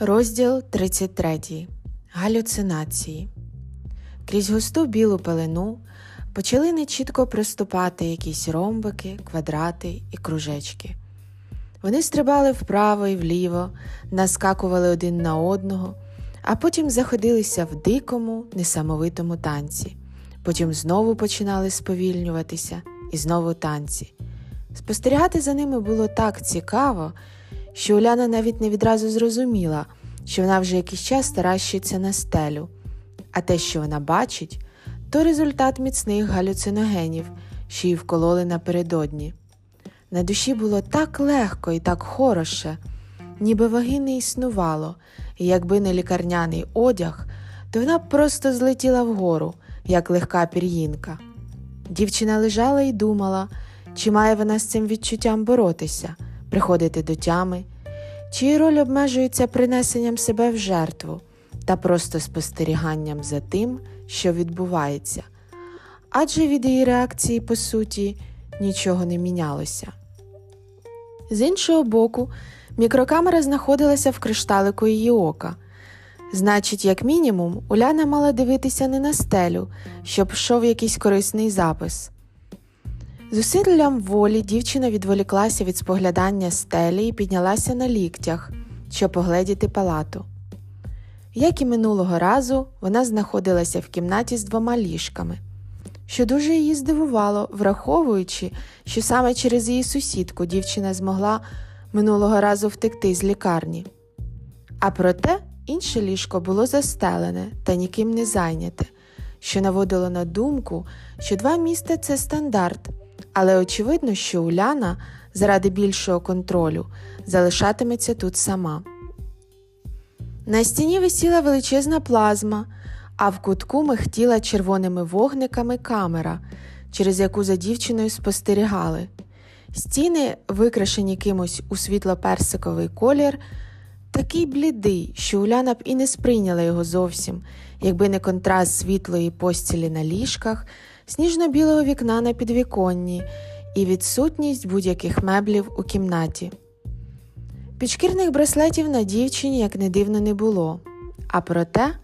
Розділ 33. Галюцинації. Крізь густу білу пелену почали нечітко проступати якісь ромбики, квадрати і кружечки. Вони стрибали вправо і вліво, наскакували один на одного, а потім заходилися в дикому, несамовитому танці. Потім знову починали сповільнюватися і знову танці. Спостерігати за ними було так цікаво що Уляна навіть не відразу зрозуміла, що вона вже якийсь час таращиться на стелю, а те, що вона бачить, то результат міцних галюциногенів, що її вкололи напередодні. На душі було так легко і так хороше, ніби ваги не існувало, і якби не лікарняний одяг, то вона просто злетіла вгору, як легка пір'їнка. Дівчина лежала і думала, чи має вона з цим відчуттям боротися приходити до тями, чиї роль обмежується принесенням себе в жертву та просто спостеріганням за тим, що відбувається, адже від її реакції, по суті, нічого не мінялося. З іншого боку, мікрокамера знаходилася в кришталику її ока. Значить, як мінімум, Уляна мала дивитися не на стелю, щоб йшов якийсь корисний запис. Зусиллям волі дівчина відволіклася від споглядання стелі і піднялася на ліктях, щоб погледіти палату. Як і минулого разу, вона знаходилася в кімнаті з двома ліжками, що дуже її здивувало, враховуючи, що саме через її сусідку дівчина змогла минулого разу втекти з лікарні. А проте інше ліжко було застелене та ніким не зайняте, що наводило на думку, що два місця це стандарт. Але очевидно, що Уляна заради більшого контролю залишатиметься тут сама. На стіні висіла величезна плазма, а в кутку михтіла червоними вогниками камера, через яку за дівчиною спостерігали. Стіни, викрашені кимось у світло-персиковий колір, такий блідий, що Уляна б і не сприйняла його зовсім, якби не контраст світлої постілі на ліжках сніжно-білого вікна на підвіконні і відсутність будь-яких меблів у кімнаті. Підшкірних браслетів на дівчині, як не дивно, не було, а проте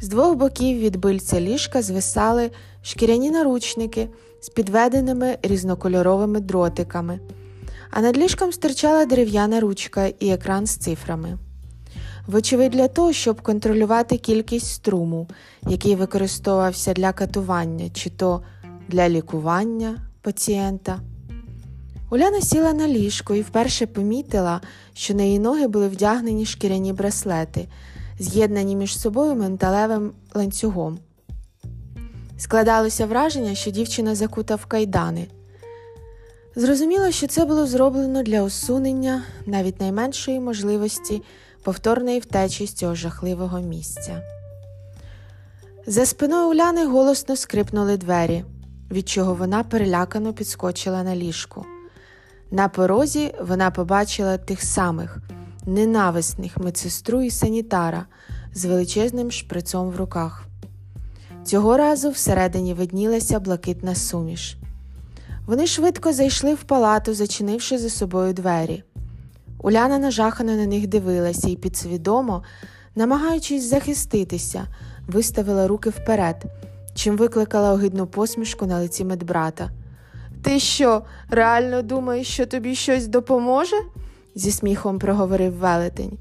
з двох боків від бильця ліжка звисали шкіряні наручники з підведеними різнокольоровими дротиками, а над ліжком стирчала дерев'яна ручка і екран з цифрами. Вочевидь, для того, щоб контролювати кількість струму, який використовувався для катування чи то для лікування пацієнта. Уляна сіла на ліжко і вперше помітила, що на її ноги були вдягнені шкіряні браслети, з'єднані між собою менталевим ланцюгом. Складалося враження, що дівчина закута в кайдани. Зрозуміло, що це було зроблено для усунення навіть найменшої можливості повторної втечі з цього жахливого місця. За спиною Уляни голосно скрипнули двері, від чого вона перелякано підскочила на ліжку. На порозі вона побачила тих самих ненависних медсестру і санітара з величезним шприцом в руках. Цього разу всередині виднілася блакитна суміш. Вони швидко зайшли в палату, зачинивши за собою двері. Уляна нажахано на них дивилася і підсвідомо, намагаючись захиститися, виставила руки вперед, чим викликала огидну посмішку на лиці медбрата. Ти що, реально думаєш, що тобі щось допоможе? зі сміхом проговорив велетень.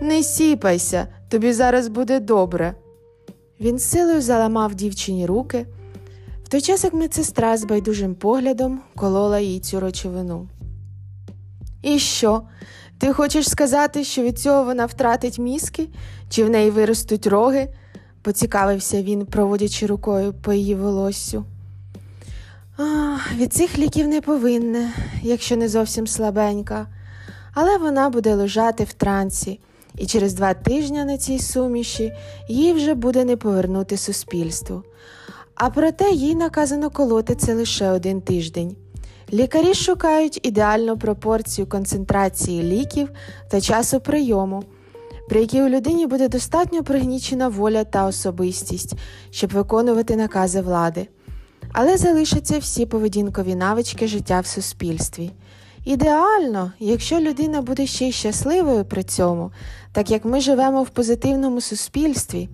Не сіпайся, тобі зараз буде добре. Він силою заламав дівчині руки, в той час як медсестра з байдужим поглядом колола їй цю речовину. І що? Ти хочеш сказати, що від цього вона втратить мізки, чи в неї виростуть роги? поцікавився він, проводячи рукою по її волоссю. А, Від цих ліків не повинне, якщо не зовсім слабенька, але вона буде лежати в трансі, і через два тижні на цій суміші їй вже буде не повернути суспільству. А проте їй наказано колоти це лише один тиждень. Лікарі шукають ідеальну пропорцію концентрації ліків та часу прийому, при якій у людині буде достатньо пригнічена воля та особистість, щоб виконувати накази влади, але залишаться всі поведінкові навички життя в суспільстві. Ідеально, якщо людина буде ще й щасливою при цьому, так як ми живемо в позитивному суспільстві,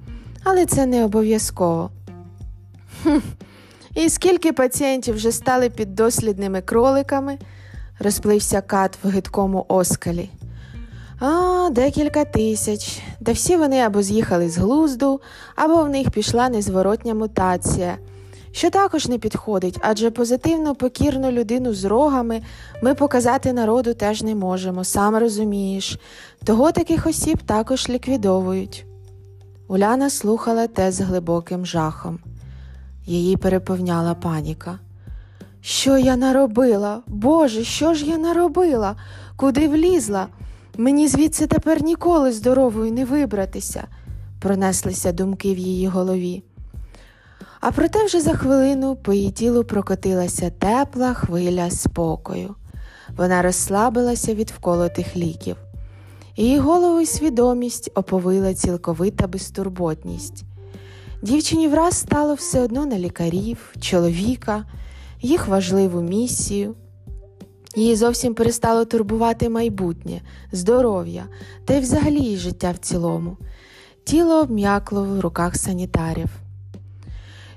але це не обов'язково. І скільки пацієнтів вже стали піддослідними кроликами, розплився кат в гидкому оскалі. А, декілька тисяч. Та всі вони або з'їхали з глузду, або в них пішла незворотня мутація, що також не підходить, адже позитивну покірну людину з рогами ми показати народу теж не можемо, сам розумієш. Того таких осіб також ліквідовують. Уляна слухала те з глибоким жахом. Її переповняла паніка. Що я наробила? Боже, що ж я наробила? Куди влізла? Мені звідси тепер ніколи здоровою не вибратися, пронеслися думки в її голові. А проте вже за хвилину по її тілу прокотилася тепла хвиля спокою. Вона розслабилася від вколотих ліків. Її голову й свідомість оповила цілковита безтурботність. Дівчині враз стало все одно на лікарів, чоловіка, їх важливу місію. Її зовсім перестало турбувати майбутнє, здоров'я та й взагалі її життя в цілому. Тіло обм'якло в руках санітарів.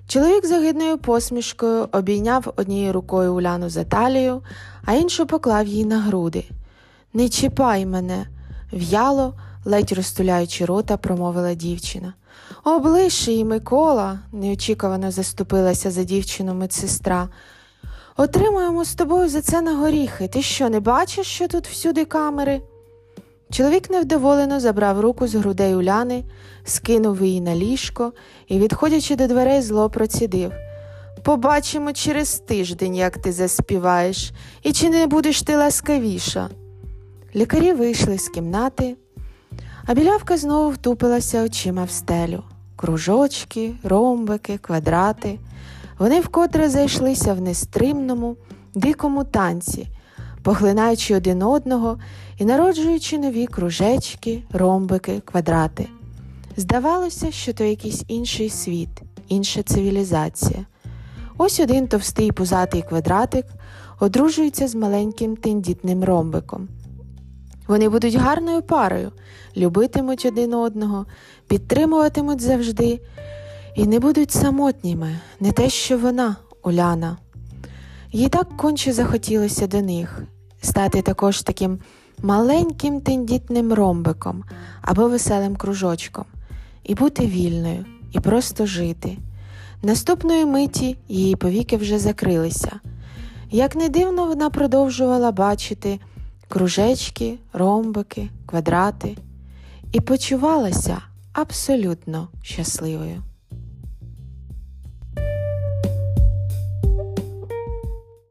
Чоловік з огидною посмішкою обійняв однією рукою Уляну за талію, а іншу поклав їй на груди. Не чіпай мене, в'яло, ледь розтуляючи рота, промовила дівчина. Облиш її, Микола, неочікувано заступилася за дівчину медсестра. Отримуємо з тобою за це на горіхи. Ти що, не бачиш, що тут всюди камери? Чоловік невдоволено забрав руку з грудей Уляни, скинув її на ліжко і, відходячи до дверей, зло процідив. Побачимо через тиждень, як ти заспіваєш, і чи не будеш ти ласкавіша. Лікарі вийшли з кімнати, а білявка знову втупилася очима в стелю. Кружочки, ромбики, квадрати. Вони вкотре зайшлися в нестримному, дикому танці, поглинаючи один одного і народжуючи нові кружечки, ромбики, квадрати. Здавалося, що то якийсь інший світ, інша цивілізація. Ось один товстий пузатий квадратик одружується з маленьким тендітним ромбиком. Вони будуть гарною парою, любитимуть один одного, підтримуватимуть завжди і не будуть самотніми, не те, що вона, Уляна. Їй так конче захотілося до них стати також таким маленьким тендітним ромбиком або веселим кружочком, і бути вільною, і просто жити. Наступної миті її повіки вже закрилися. Як не дивно, вона продовжувала бачити кружечки, ромбики, квадрати і почувалася абсолютно щасливою.